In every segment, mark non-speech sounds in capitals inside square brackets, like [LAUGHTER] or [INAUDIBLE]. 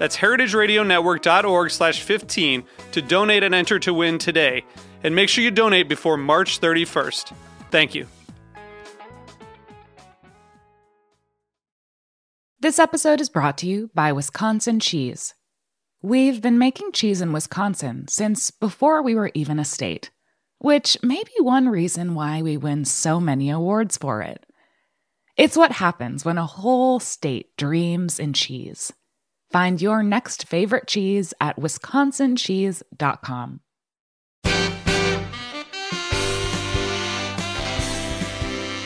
That's heritageradionetwork.org slash 15 to donate and enter to win today. And make sure you donate before March 31st. Thank you. This episode is brought to you by Wisconsin Cheese. We've been making cheese in Wisconsin since before we were even a state, which may be one reason why we win so many awards for it. It's what happens when a whole state dreams in cheese. Find your next favorite cheese at wisconsincheese.com.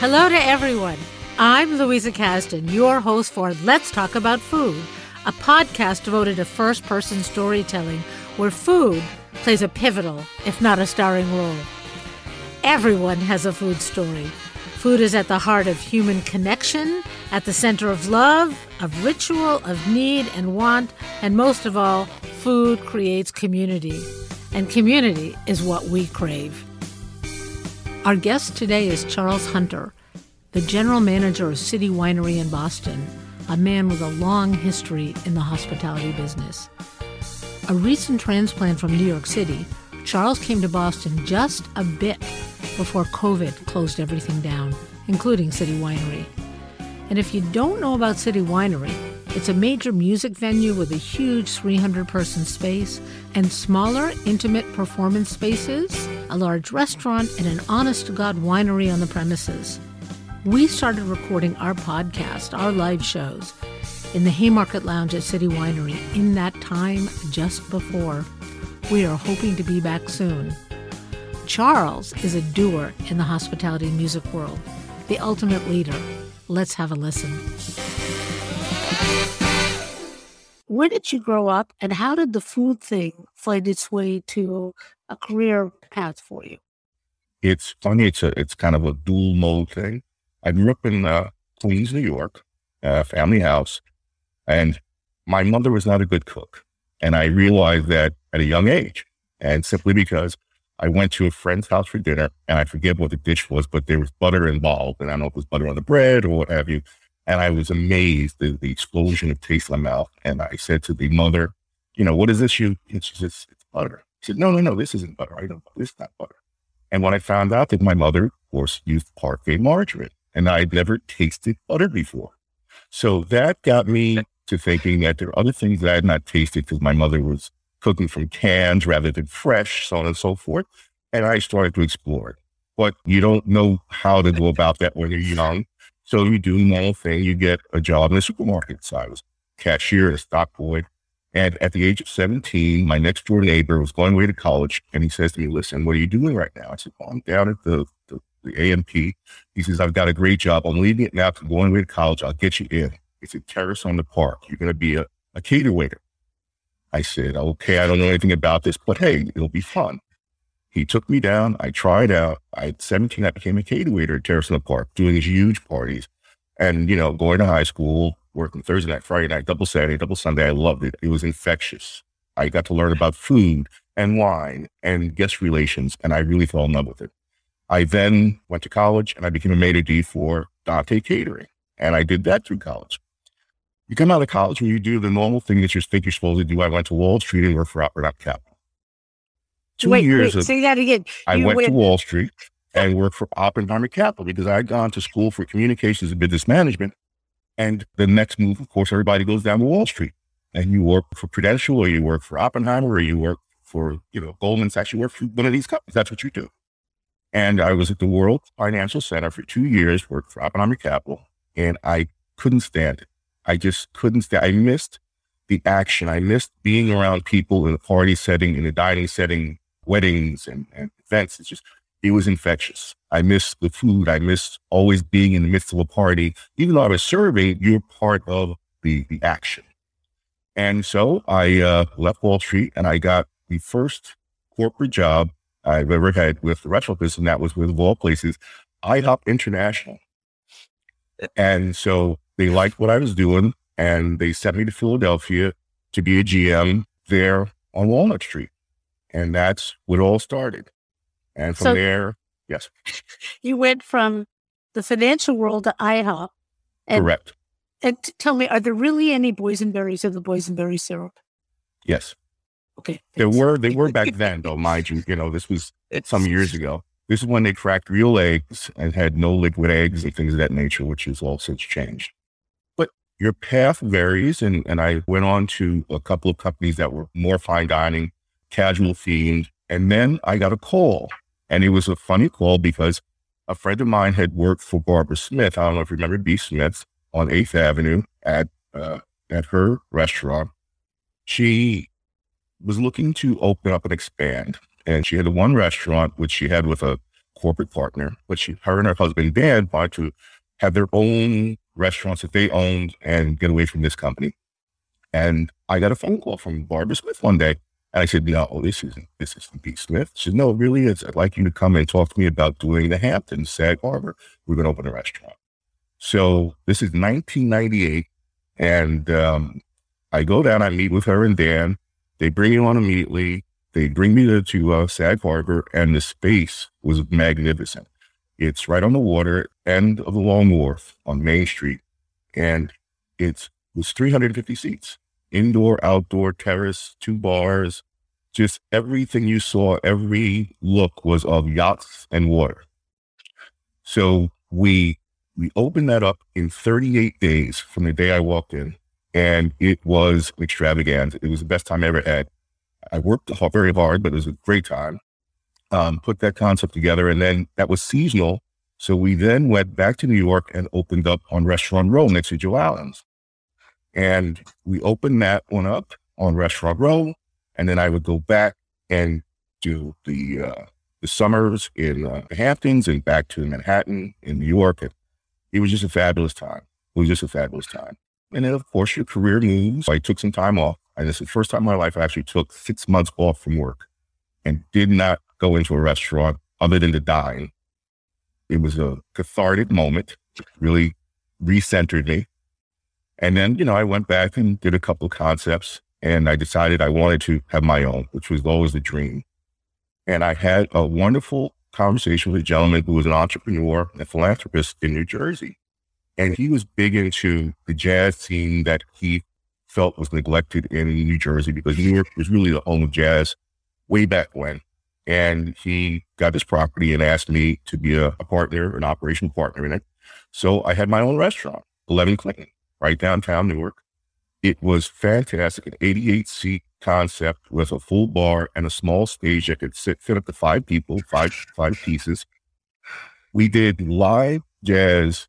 Hello to everyone. I'm Louisa Kasdon, your host for Let's Talk About Food, a podcast devoted to first person storytelling where food plays a pivotal, if not a starring role. Everyone has a food story. Food is at the heart of human connection, at the center of love, of ritual, of need and want, and most of all, food creates community. And community is what we crave. Our guest today is Charles Hunter, the general manager of City Winery in Boston, a man with a long history in the hospitality business. A recent transplant from New York City, Charles came to Boston just a bit before COVID closed everything down, including City Winery. And if you don't know about City Winery, it's a major music venue with a huge 300 person space and smaller, intimate performance spaces, a large restaurant, and an honest to God winery on the premises. We started recording our podcast, our live shows, in the Haymarket Lounge at City Winery in that time just before. We are hoping to be back soon. Charles is a doer in the hospitality music world, the ultimate leader. Let's have a listen. Where did you grow up, and how did the food thing find its way to a career path for you? It's funny. It's a it's kind of a dual mode thing. I grew up in uh, Queens, New York, a family house, and my mother was not a good cook, and I realized that at a young age, and simply because I went to a friend's house for dinner, and I forget what the dish was, but there was butter involved, and I don't know if it was butter on the bread or what have you. And I was amazed at the explosion of taste in my mouth. And I said to the mother, you know, what is this you? And she says, it's butter. She said, no, no, no, this isn't butter. I don't this is not butter. And when I found out that my mother, of course, used Parkay margarine, and I'd never tasted butter before. So that got me to thinking that there are other things that I had not tasted because my mother was cooking from cans rather than fresh, so on and so forth. And I started to explore it. But you don't know how to go about that when you're young. So you do the normal thing. You get a job in the supermarket. So I was cashier, a stock boy. And at the age of 17, my next door neighbor was going away to college. And he says to me, listen, what are you doing right now? I said, well, I'm down at the, the, the A&P. He says, I've got a great job. I'm leaving it now. I'm going away to college. I'll get you in. It's a terrace on the park. You're going to be a, a cater waiter. I said, okay, I don't know anything about this, but hey, it'll be fun. He took me down. I tried out. I at 17, I became a cater waiter at Terrace in the Park, doing these huge parties. And, you know, going to high school, working Thursday night, Friday night, double Saturday, double Sunday. I loved it. It was infectious. I got to learn about food and wine and guest relations, and I really fell in love with it. I then went to college and I became a maitre d' for Dante Catering. And I did that through college. You come out of college and you do the normal thing that you think you're supposed to do. I went to Wall Street and worked for Opera Capital two wait, years wait, of, say that again. I You went, to Wall Street and worked for Oppenheimer Capital because I had gone to school for communications and business management. And the next move, of course, everybody goes down to Wall Street and you work for Prudential or you work for Oppenheimer or you work for, you know, Goldman Sachs, you work for one of these companies. That's what you do. And I was at the World Financial Center for two years, worked for Oppenheimer Capital, and I couldn't stand it. I just couldn't stand. I missed the action. I missed being around people in a party setting, in a dining setting, weddings and, and events. It's just, it was infectious. I missed the food. I missed always being in the midst of a party. Even though I was serving, you're part of the, the action. And so I uh, left Wall Street and I got the first corporate job I've ever had with the restaurant business, and that was with, of all places, IHOP International. And so they liked what I was doing and they sent me to Philadelphia to be a GM there on Walnut Street. And that's what it all started. And from so there, yes. [LAUGHS] You went from the financial world to IHOP. And, Correct. And tell me, are there really any boysenberries in the boysenberry syrup? Yes. Okay. There were, they were back [LAUGHS] then, though, mind you. You know, this was some years ago. This is when they cracked real eggs and had no liquid eggs and things of that nature, which has all since changed your path varies. And, and I went on to a couple of companies that were more fine dining, casual themed. And then I got a call. And it was a funny call because a friend of mine had worked for Barbara Smith. I don't know if you remember B. Smith on 8th Avenue at, uh, at her restaurant. She was looking to open up and expand. And she had a one restaurant, which she had with a corporate partner, but she, her and her husband, Dan, wanted to have their own restaurants that they owned and get away from this company. And I got a phone call from Barbara Smith one day. And I said, no, this isn't, this isn't B. Smith. She said, no, it really is. I'd like you to come and talk to me about doing the Hampton Sag Harbor. We're going to open a restaurant. So this is 1998. And um, I go down, I meet with her and Dan. They bring me on immediately. They bring me to, to uh, Sag Harbor, and the space was magnificent. It's right on the water, end of the Long Wharf on Main Street. And it was 350 seats, indoor, outdoor, terrace, two bars, just everything you saw, every look was of yachts and water. So we we opened that up in 38 days from the day I walked in, and it was extravagant. It was the best time I ever had. I worked very hard, but it was a great time um, put that concept together. And then that was seasonal. So we then went back to New York and opened up on Restaurant Row next to Joe Allen's. And we opened that one up on Restaurant Row. And then I would go back and do the, uh, the summers in uh, the Hamptons and back to Manhattan in New York. And it was just a fabulous time. It was just a fabulous time. And then, of course, your career moves. I took some time off. And this is the first time in my life I actually took six months off from work and did not go into a restaurant other than to dine. It was a cathartic moment, really recentered me. And then, you know, I went back and did a couple of concepts and I decided I wanted to have my own, which was always the dream. And I had a wonderful conversation with a gentleman who was an entrepreneur and philanthropist in New Jersey. And he was big into the jazz scene that he felt was neglected in New Jersey because New York was really the home of jazz way back when. And he got this property and asked me to be a, a partner, an operational partner in it. So I had my own restaurant, 11 Clinton, right downtown Newark. It was fantastic, an 88 seat concept with a full bar and a small stage that could sit, fit up to five people, five, five pieces. We did live jazz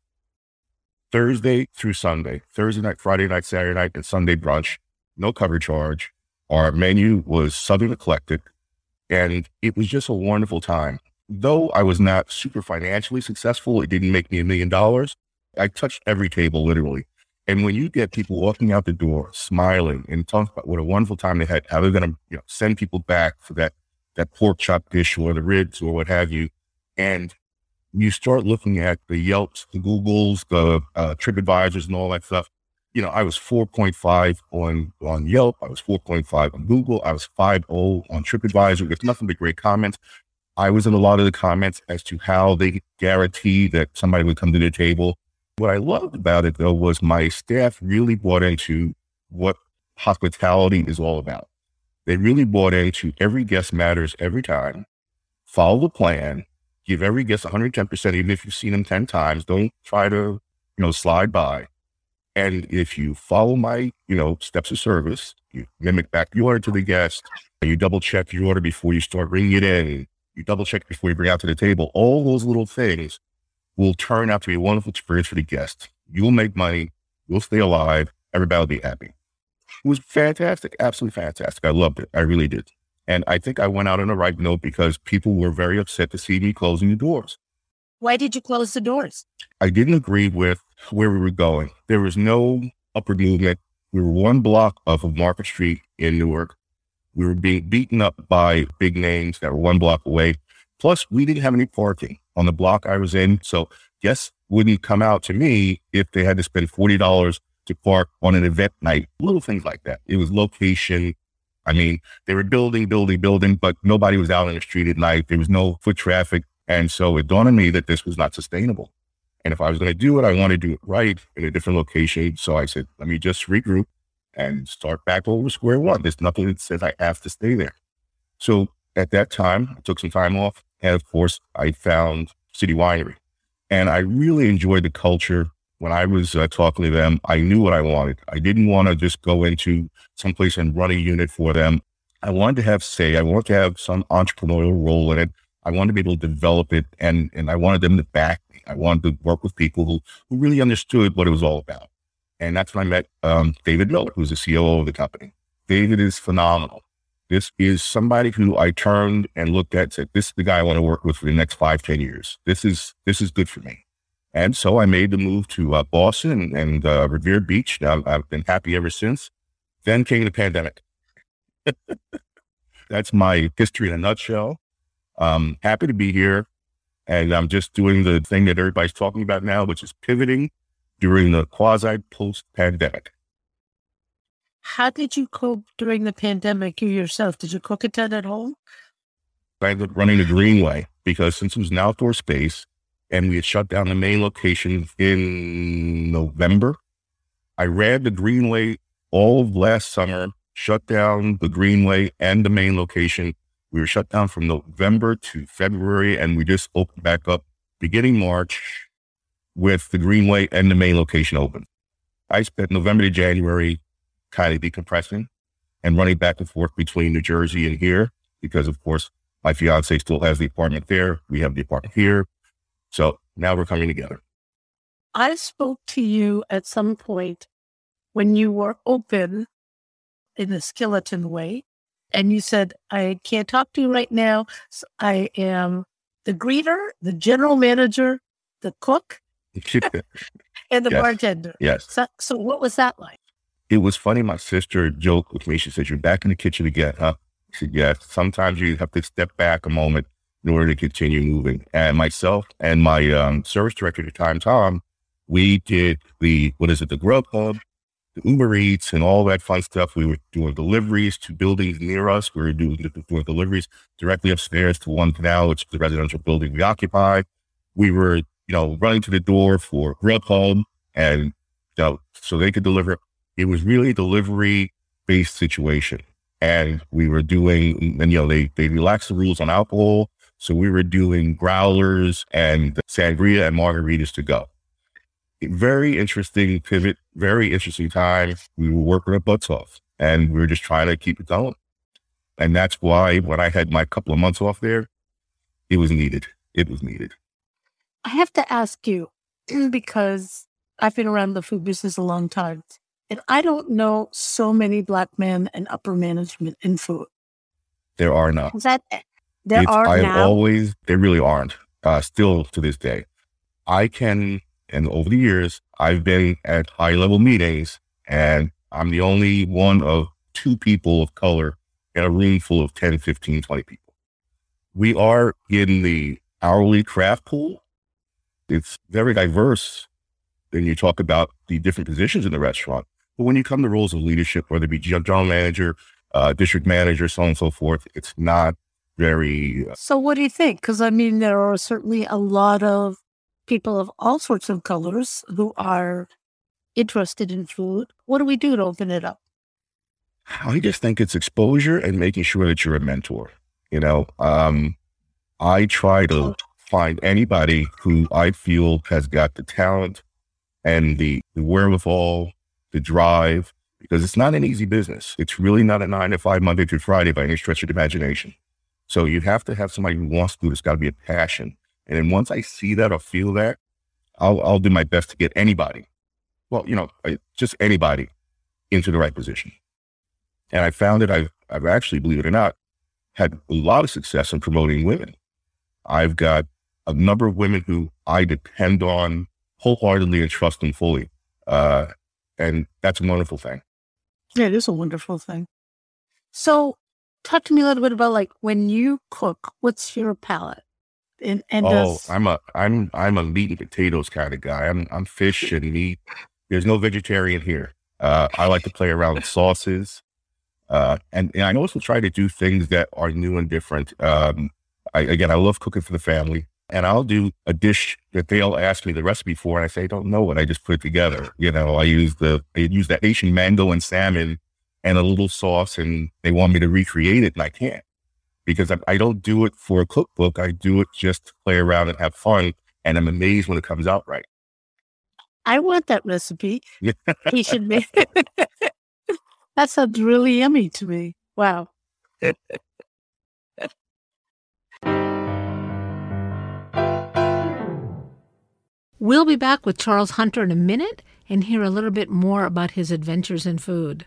Thursday through Sunday, Thursday night, Friday night, Saturday night, and Sunday brunch. No cover charge. Our menu was Southern Eclectic. And it was just a wonderful time. Though I was not super financially successful, it didn't make me a million dollars. I touched every table literally. And when you get people walking out the door smiling and talking about what a wonderful time they had, how they're going to you know, send people back for that, that pork chop dish or the ribs or what have you. And you start looking at the Yelps, the Googles, the uh, TripAdvisors and all that stuff you know, I was 4.5 on, on Yelp. I was 4.5 on Google. I was 5.0 on TripAdvisor with nothing but great comments. I was in a lot of the comments as to how they guarantee that somebody would come to their table. What I loved about it though was my staff really bought into what hospitality is all about. They really bought into every guest matters every time. Follow the plan. Give every guest 110%, even if you've seen them 10 times. Don't try to, you know, slide by and if you follow my, you know, steps of service, you mimic back the order to the guest, you double check your order before you start bringing it in. You double check before you bring it out to the table. All those little things will turn out to be a wonderful experience for the guest. You'll make money. You'll stay alive. Everybody will be happy. It was fantastic. Absolutely fantastic. I loved it. I really did. And I think I went out on the right note because people were very upset to see me closing the doors. Why did you close the doors? I didn't agree with where we were going. There was no upward movement. We were one block off of Market Street in Newark. We were being beaten up by big names that were one block away. Plus, we didn't have any parking on the block I was in. So guests wouldn't come out to me if they had to spend $40 to park on an event night, little things like that. It was location. I mean, they were building, building, building, but nobody was out on the street at night. There was no foot traffic. And so it dawned on me that this was not sustainable. And if I was going to do it, I want to do it right in a different location. So I said, let me just regroup and start back over square one. There's nothing that says I have to stay there. So at that time, I took some time off. And of course, I found City Winery. And I really enjoyed the culture. When I was uh, talking to them, I knew what I wanted. I didn't want to just go into someplace and run a unit for them. I wanted to have say, I wanted to have some entrepreneurial role in it. I wanted to be able to develop it and, and I wanted them to back me. I wanted to work with people who, who really understood what it was all about. And that's when I met um, David Miller, who's the COO of the company. David is phenomenal. This is somebody who I turned and looked at and said, this is the guy I want to work with for the next five, ten years. This is, this is good for me. And so I made the move to uh, Boston and, and uh, Revere Beach. Now, I've been happy ever since. Then came the pandemic. [LAUGHS] That's my history in a nutshell. Um, happy to be here. And I'm just doing the thing that everybody's talking about now, which is pivoting during the quasi post pandemic. How did you cope during the pandemic you yourself? Did you cook it at home? I ended up running the Greenway because since it was an outdoor space and we had shut down the main location in November, I ran the Greenway all of last summer, shut down the Greenway and the main location. We were shut down from November to February and we just opened back up beginning March with the Greenway and the main location open. I spent November to January kind of decompressing and running back and forth between New Jersey and here because, of course, my fiance still has the apartment there. We have the apartment here. So now we're coming together. I spoke to you at some point when you were open in a skeleton way. And you said, I can't talk to you right now. So I am the greeter, the general manager, the cook, [LAUGHS] and the Yes. bartender. yes. So, so what was that like? It was funny. My sister joked with me. She said, You're back in the kitchen again, huh? I said, Yes. Sometimes you have to step back a moment in order to continue moving. And myself and my um, service director at the time, Tom, we did the, what is it, the Grub Hub, Uber Eats, and all that fun stuff. We were doing deliveries to buildings near us. We were doing, doing deliveries directly upstairs to one canal, which is the residential building we occupy. We were, you know, running to the door for Grubhub and, you know, so they could deliver it was really a delivery based situation. And we were doing, and you know, they, they relaxed the rules on alcohol. So we were doing growlers and sangria and margaritas to go. Very interesting pivot, very interesting time. We were working our butts off and we were just trying to keep it going. And that's why when I had my couple of months off there, it was needed. It was needed. I have to ask you [CLEARS THROAT] because I've been around the food business a long time. And I don't know so many black men and upper management in food. There are not. Is that there It's- are I've now? always, they really aren't, uh, still to this day. I can, and over the years, I've been at high level meetings and I'm the only one of two people of color in a room full of 10, 15, 20 people. We are in the hourly craft pool. It's very diverse. Then you talk about the different positions in the restaurant. But when you come to roles of leadership, whether it be general manager, uh, district manager, so on and so forth, it's not very uh, So what do you think? Because I mean, there are certainly a lot of people of all sorts of colors who are interested in food. What do we do to open it up? I just think it's exposure and making sure that you're a mentor. You know, um, I try to find anybody who I feel has got the talent and the, the wherewithal, the drive, because it's not an easy business. It's really not a nine to five, Monday through Friday by any stretch of the imagination. So you have to have somebody who wants to do it. It's got to be a passion. And then once I see that or feel that, I'll, I'll do my best to get anybody, well, you know, just anybody into the right position. And I found that I've, I've actually, believe it or not, had a lot of success in promoting women. I've got a number of women who I depend on wholeheartedly and trust them fully. Uh, and that's a wonderful thing. Yeah, it is a wonderful thing. So, talk to me a little bit about like when you cook, what's your palate? And, and oh, does... I'm a I'm I'm a meat and potatoes kind of guy. I'm I'm fish and meat. There's no vegetarian here. Uh, I like to play around with sauces, uh, and, and I also try to do things that are new and different. Um, I, again, I love cooking for the family, and I'll do a dish that they'll ask me the recipe for, and I say I don't know what I just put it together. You know, I use the I use that Haitian mango and salmon and a little sauce, and they want me to recreate it, and I can't because I, I don't do it for a cookbook. I do it just to play around and have fun, and I'm amazed when it comes out right. I want that recipe. he should make [LAUGHS] That sounds really yummy to me. Wow. we'll be back with Charles Hunter in a minute and hear a little bit more about his adventures in food.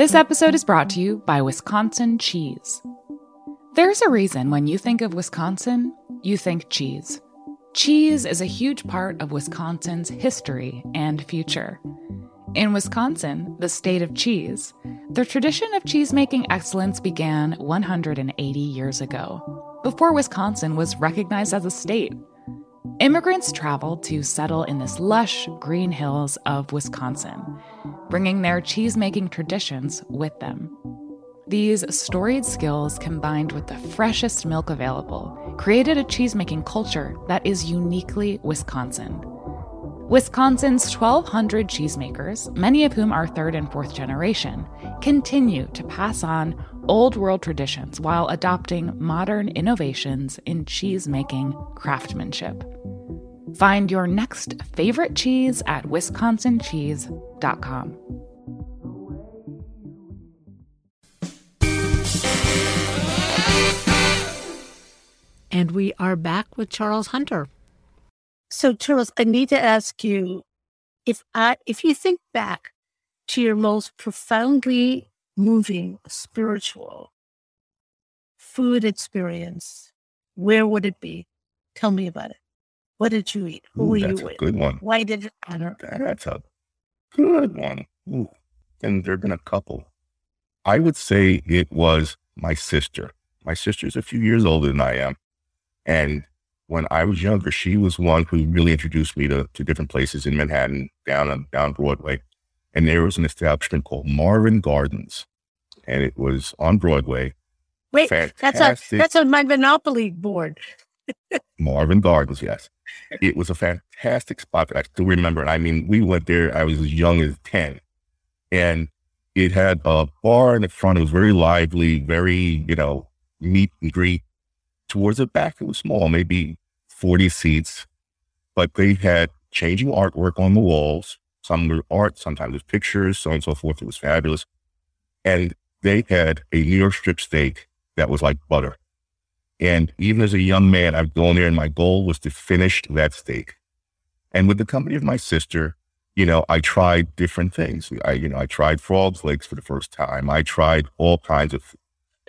This episode is brought to you by Wisconsin Cheese. There's a reason when you think of Wisconsin, you think cheese. Cheese is a huge part of Wisconsin's history and future. In Wisconsin, the state of cheese, the tradition of cheese-making excellence began 180 years ago, before Wisconsin was recognized as a state. Immigrants traveled to settle in this lush green hills of Wisconsin, bringing their cheese-making traditions with them. These storied skills, combined with the freshest milk available, created a cheesemaking culture that is uniquely Wisconsin. Wisconsin's 1,200 cheesemakers, many of whom are third and fourth generation, continue to pass on old world traditions while adopting modern innovations in cheesemaking craftsmanship. Find your next favorite cheese at wisconsincheese.com. And we are back with Charles Hunter. So, Charles, I need to ask you if I, if you think back to your most profoundly moving spiritual food experience, where would it be? Tell me about it. What did you eat? Who Ooh, were you with? Good one. Why did it matter? That's a good one. Ooh. And there've been a couple. I would say it was my sister. My sister's a few years older than I am. And when I was younger, she was one who really introduced me to, to different places in Manhattan, down down Broadway. And there was an establishment called Marvin Gardens, and it was on Broadway. Wait, Fantastic. that's a that's on my Monopoly board. Marvin Gardens, yes. It was a fantastic spot that I still remember. And I mean, we went there. I was as young as ten, and it had a bar in the front. It was very lively, very you know meet and greet towards the back, it was small, maybe 40 seats, but they had changing artwork on the walls. Some were art, sometimes it was pictures, so on and so forth. It was fabulous. And they had a New York strip steak that was like butter. And even as a young man, I'd gone there and my goal was to finish that steak. And with the company of my sister, you know, I tried different things. I, you know, I tried frog's legs for the first time. I tried all kinds of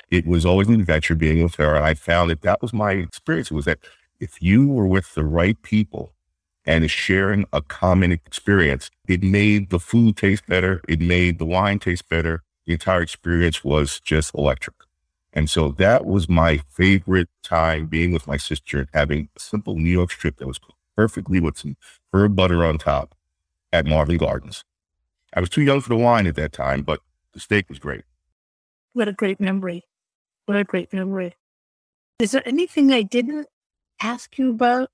it was always an adventure being with her. And I found that that was my experience. Was that if you were with the right people and sharing a common experience, it made the food taste better. It made the wine taste better. The entire experience was just electric. And so that was my favorite time being with my sister and having a simple New York strip that was cooked perfectly with some herb butter on top at Marvin Gardens. I was too young for the wine at that time, but the steak was great. What a great memory. What a great memory. Is there anything I didn't ask you about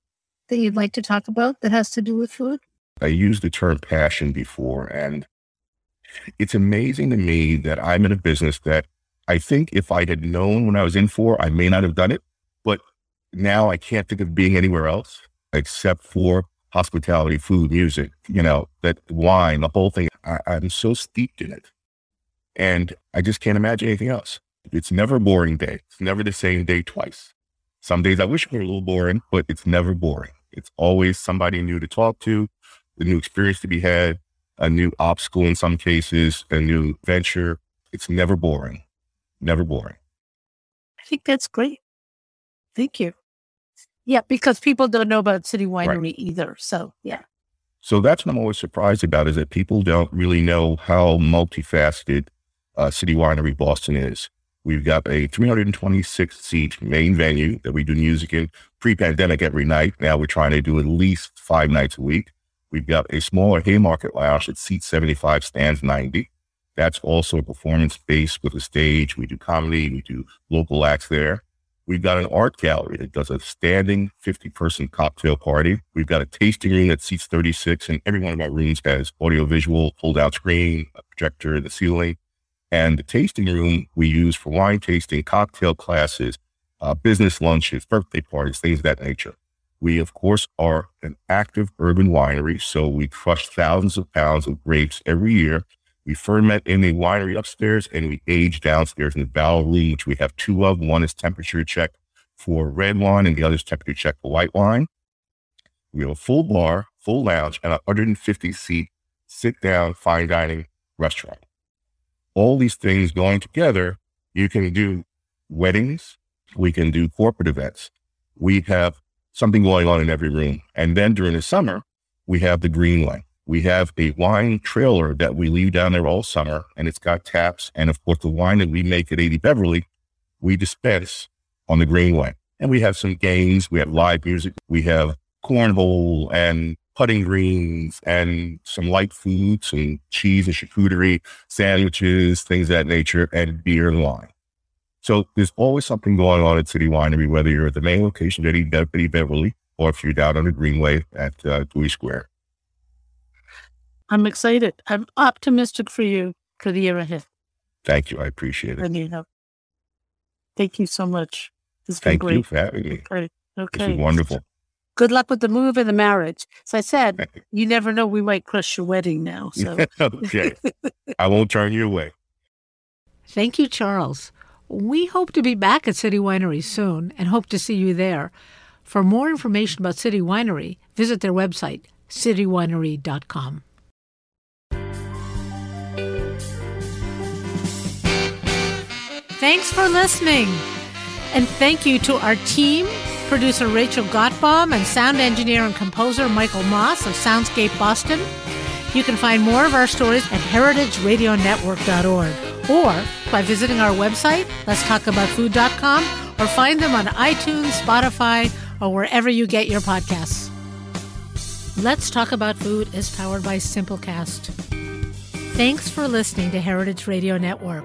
that you'd like to talk about that has to do with food? I used the term passion before, and it's amazing to me that I'm in a business that I think if I had known when I was in for, I may not have done it. But now I can't think of being anywhere else except for hospitality, food, music, you know, that wine, the whole thing. I, I'm so steeped in it. And I just can't imagine anything else. It's never a boring day. It's never the same day twice. Some days I wish it were a little boring, but it's never boring. It's always somebody new to talk to, a new experience to be had, a new obstacle in some cases, a new venture. It's never boring. Never boring. I think that's great. Thank you. Yeah, because people don't know about City Winery right. either. So, yeah. So that's what I'm always surprised about is that people don't really know how multifaceted uh, City Winery Boston is. We've got a 326 seat main venue that we do music in pre pandemic every night. Now we're trying to do at least five nights a week. We've got a smaller Haymarket lounge that seats 75, stands 90. That's also a performance space with a stage. We do comedy, we do local acts there. We've got an art gallery that does a standing 50 person cocktail party. We've got a tasting room that seats 36, and every one of our rooms has audio visual, pulled out screen, a projector in the ceiling. And the tasting room we use for wine tasting, cocktail classes, uh, business lunches, birthday parties, things of that nature. We, of course, are an active urban winery, so we crush thousands of pounds of grapes every year we ferment in the winery upstairs and we age downstairs in the barrel room, which we have two of. One is temperature check for red wine and the other is temperature check for white wine. We have a full bar, full lounge, and a 150 seat sit down fine dining restaurant. All these things going together, you can do weddings, we can do corporate events. We have something going on in every room. And then during the summer, we have the Greenway. We have a wine trailer that we leave down there all summer, and it's got taps. And of course, the wine that we make at 80 Beverly, we dispense on the Greenway. And we have some games, we have live music, we have cornhole and putting greens and some light foods and cheese and charcuterie, sandwiches, things of that nature, and beer and wine. So there's always something going on at City Winery, whether you're at the main location at 80 Beverly or if you're down on the Greenway at uh, Dewey Square. I'm excited. I'm optimistic for you for the year ahead. Thank you. I appreciate it. And you know, thank you so much. This Thank great. you for having me. Okay. Okay. This is wonderful. Good luck with the move and the marriage. As I said, you never know. We might crush your wedding now. [LAUGHS] So okay. [LAUGHS] I won't turn you away. Thank you, Charles. We hope to be back at City Winery soon and hope to see you there. For more information about City Winery, visit their website, citywinery.com. Thanks for listening. And thank you to our team, producer Rachel Gottbaum and sound engineer and composer Michael Moss of Soundscape Boston. You can find more of our stories at heritageradionetwork.org or by visiting our website, letstalkaboutfood.com, or find them on iTunes, Spotify, or wherever you get your podcasts. Let's Talk About Food is powered by Simplecast. Thanks for listening to Heritage Radio Network